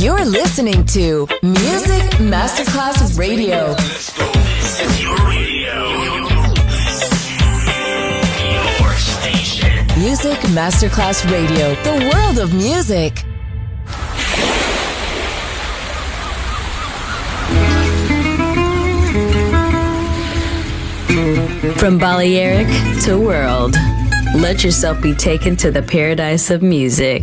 You're listening to Music Masterclass Radio. Your station. Music Masterclass Radio, the world of music. From Balearic to world, let yourself be taken to the paradise of music.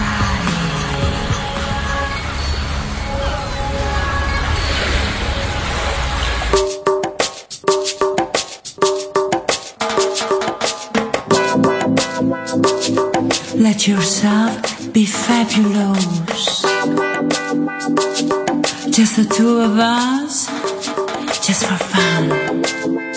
Yourself be fabulous. Just the two of us, just for fun.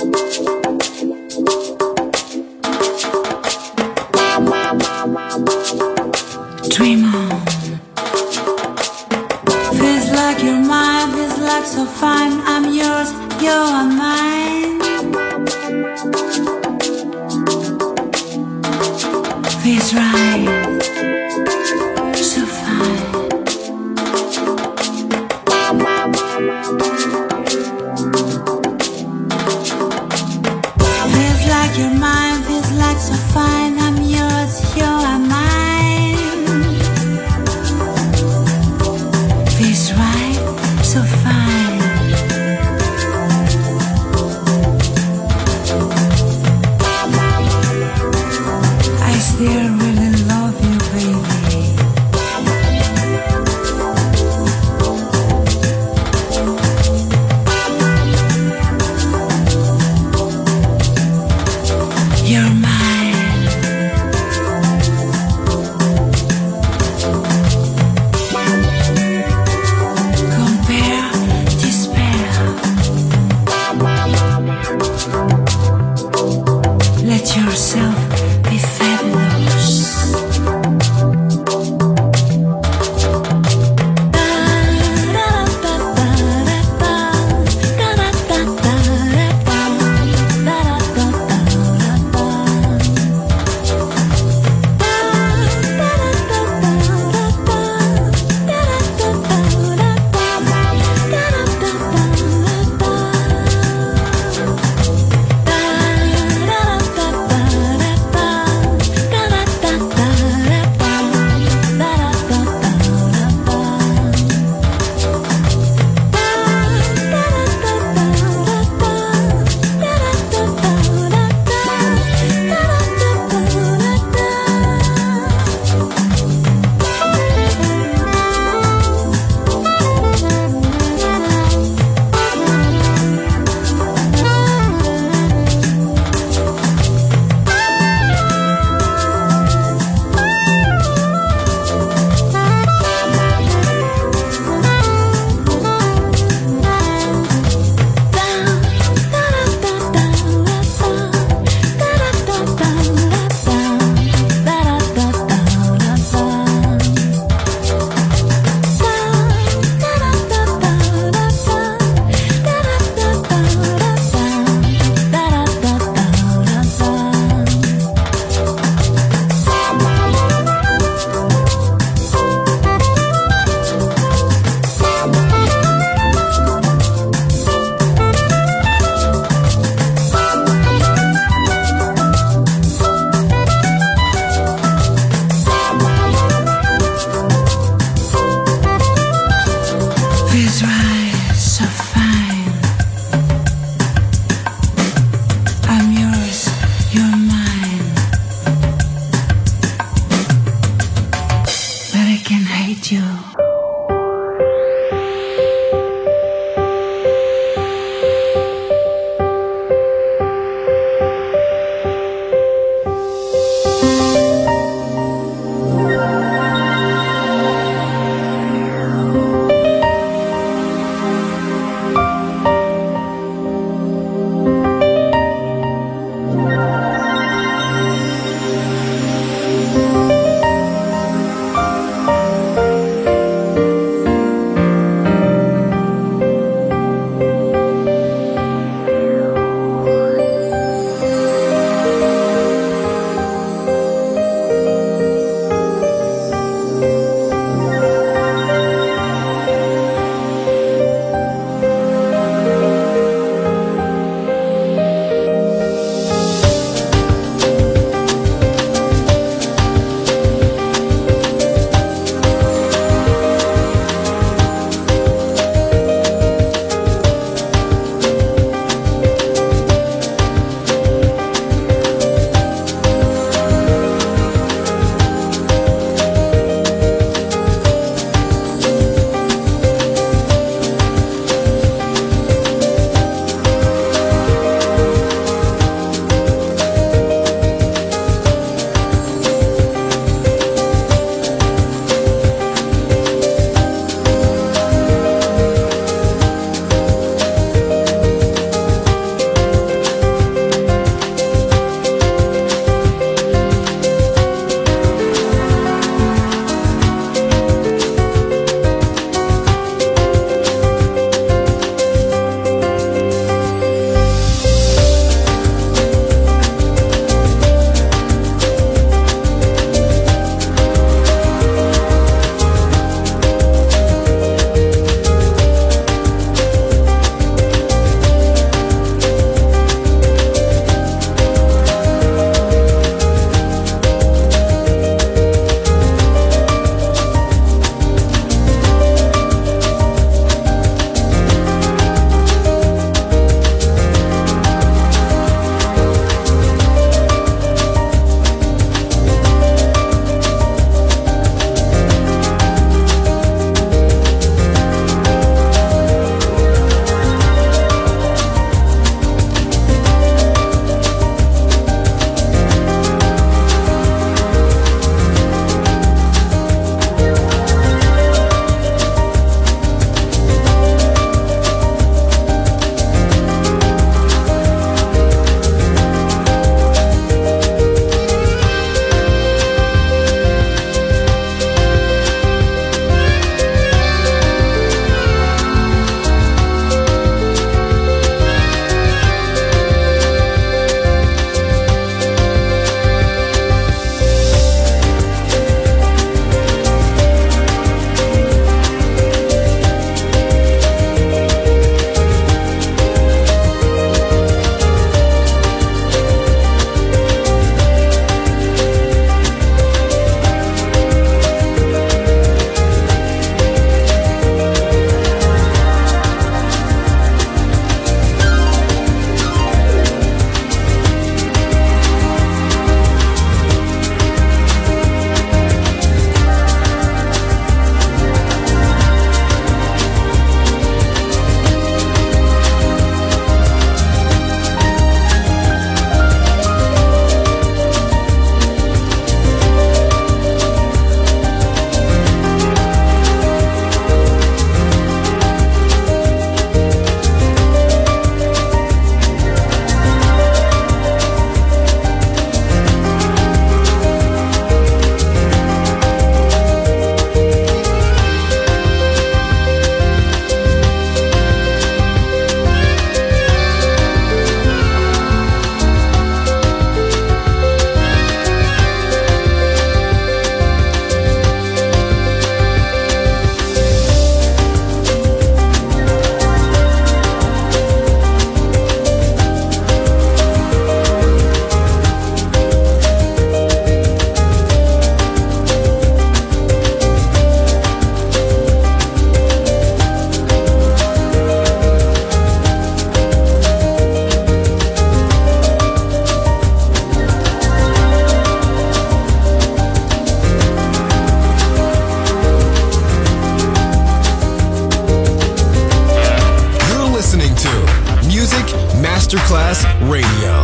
Masterclass Radio.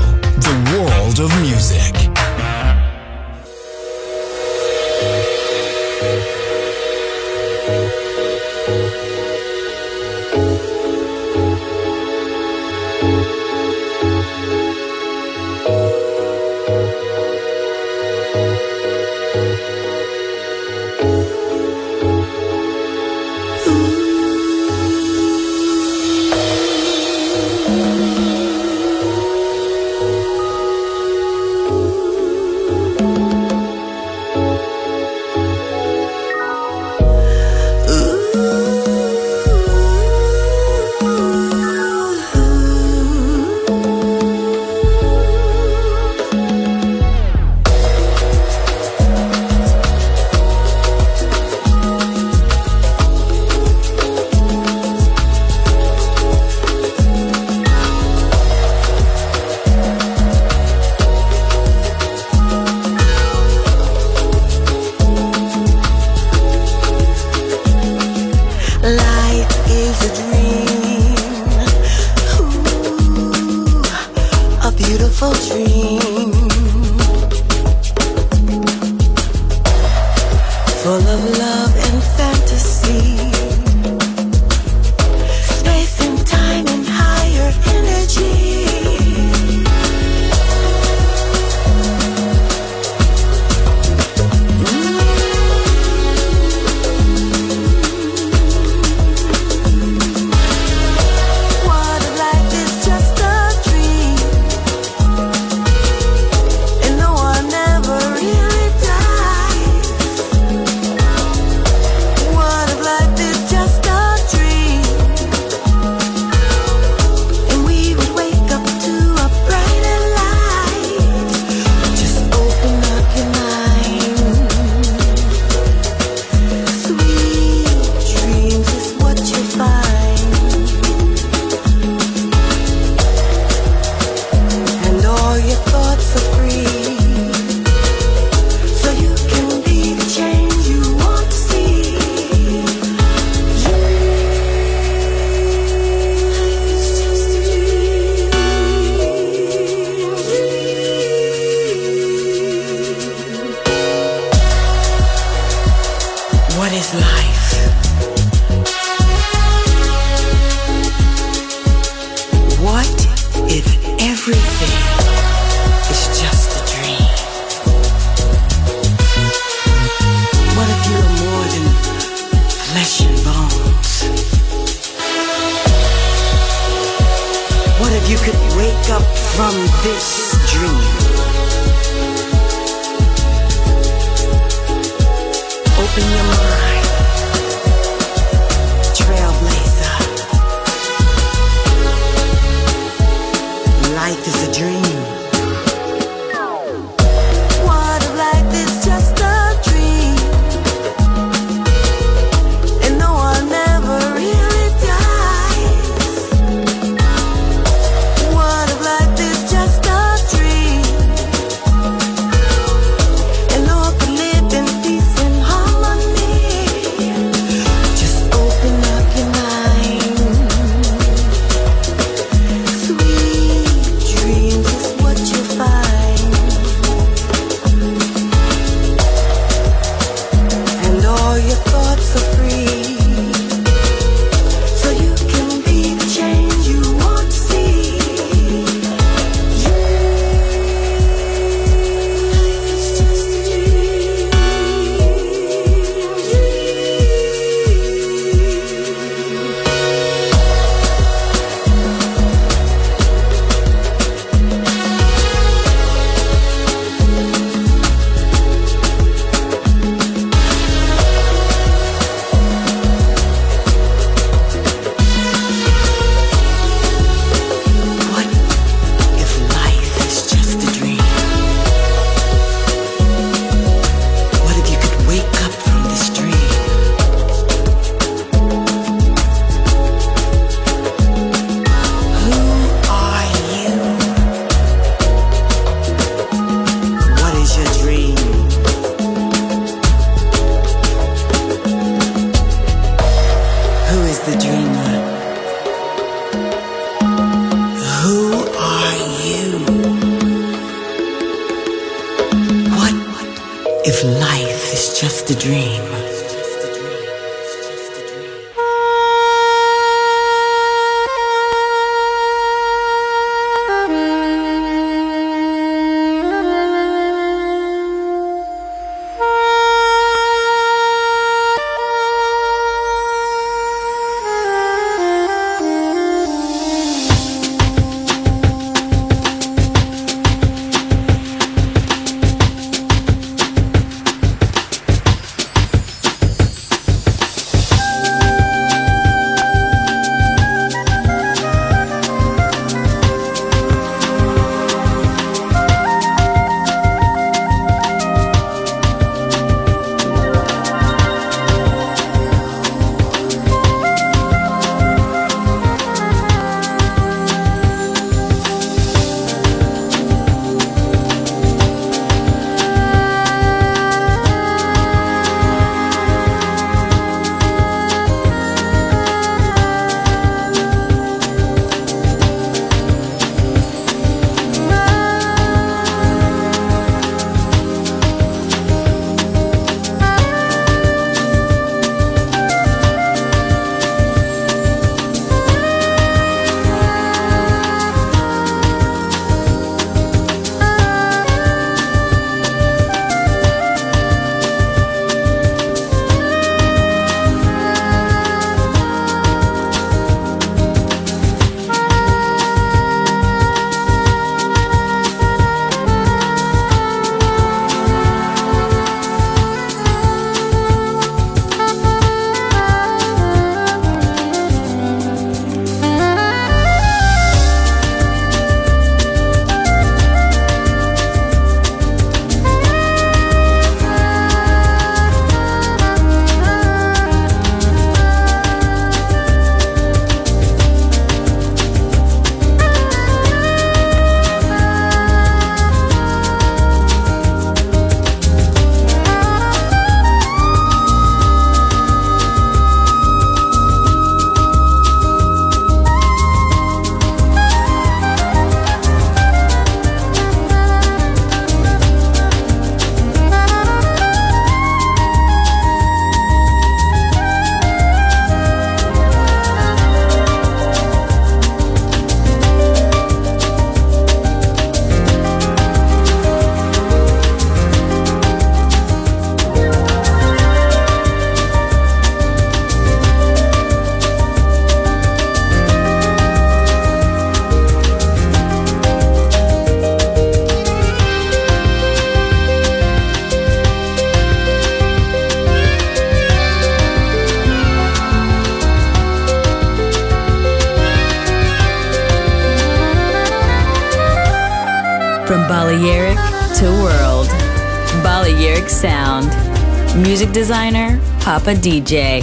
music designer, Papa DJ,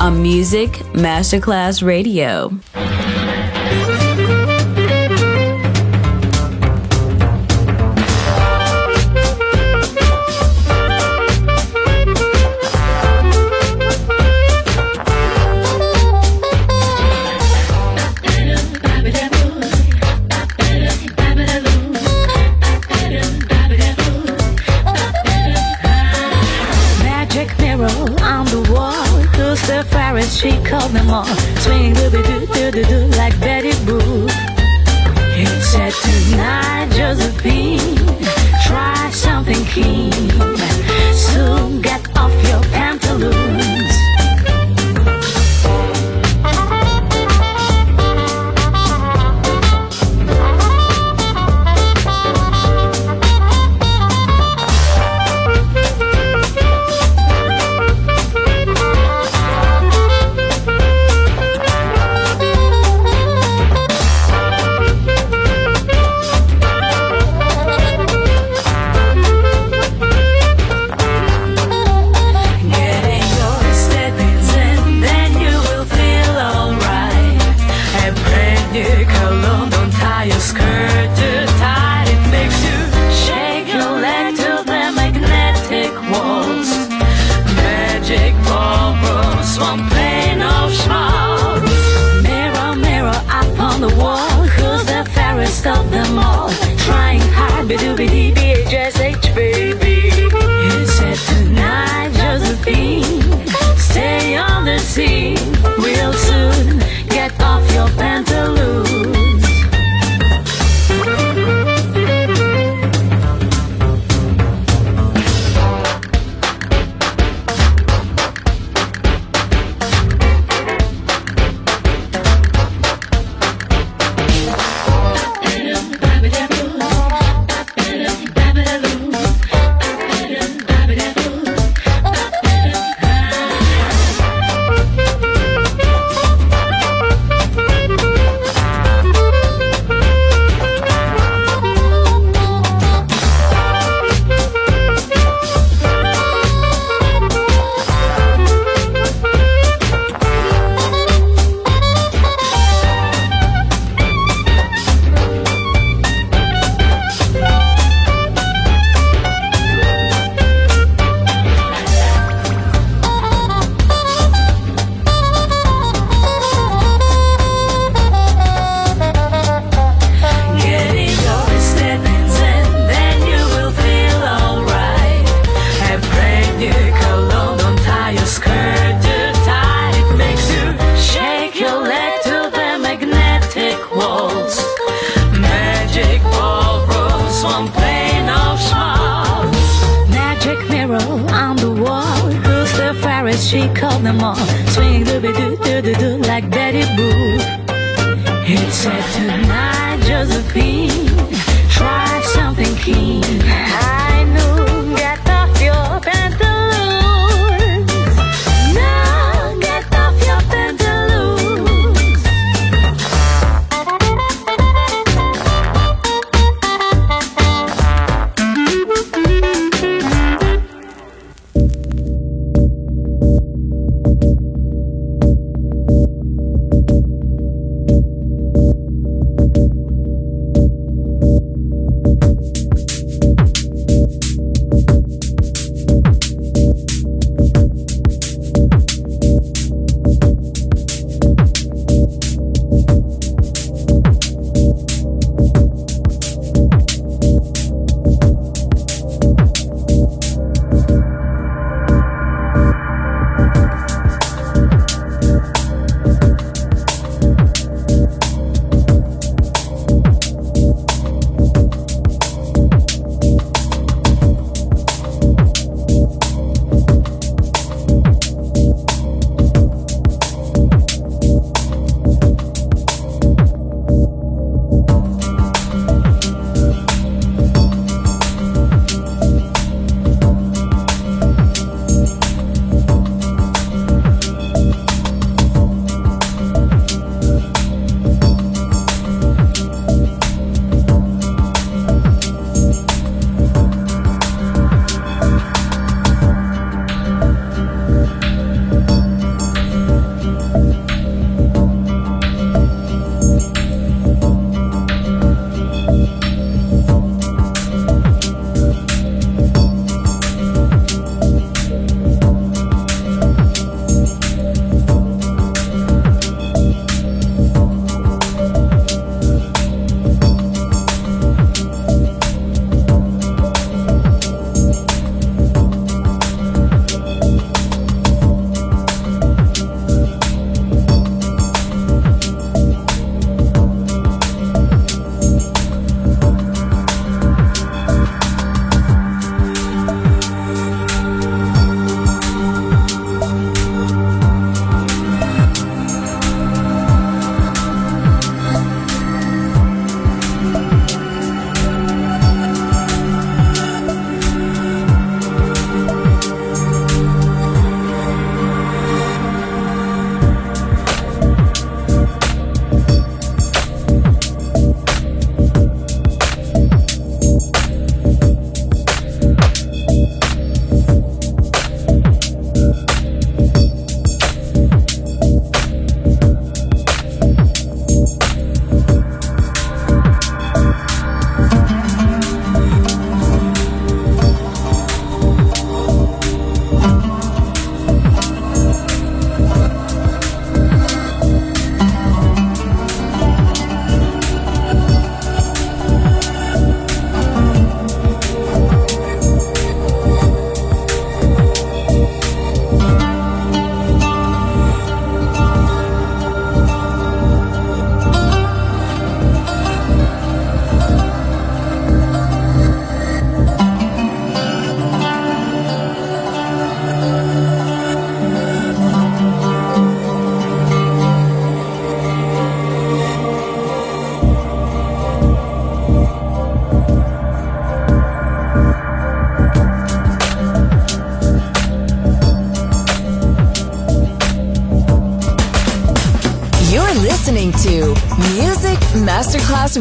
on Music Masterclass Radio. she called them all. Swing dooby doo doo doo doo like Betty Boo It said tonight Josephine Try something keen. I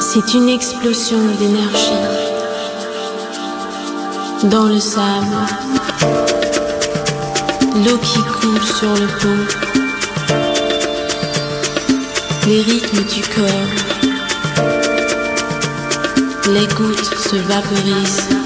C'est une explosion d'énergie dans le sable, l'eau qui coule sur le pont, les rythmes du corps, les gouttes se vaporisent.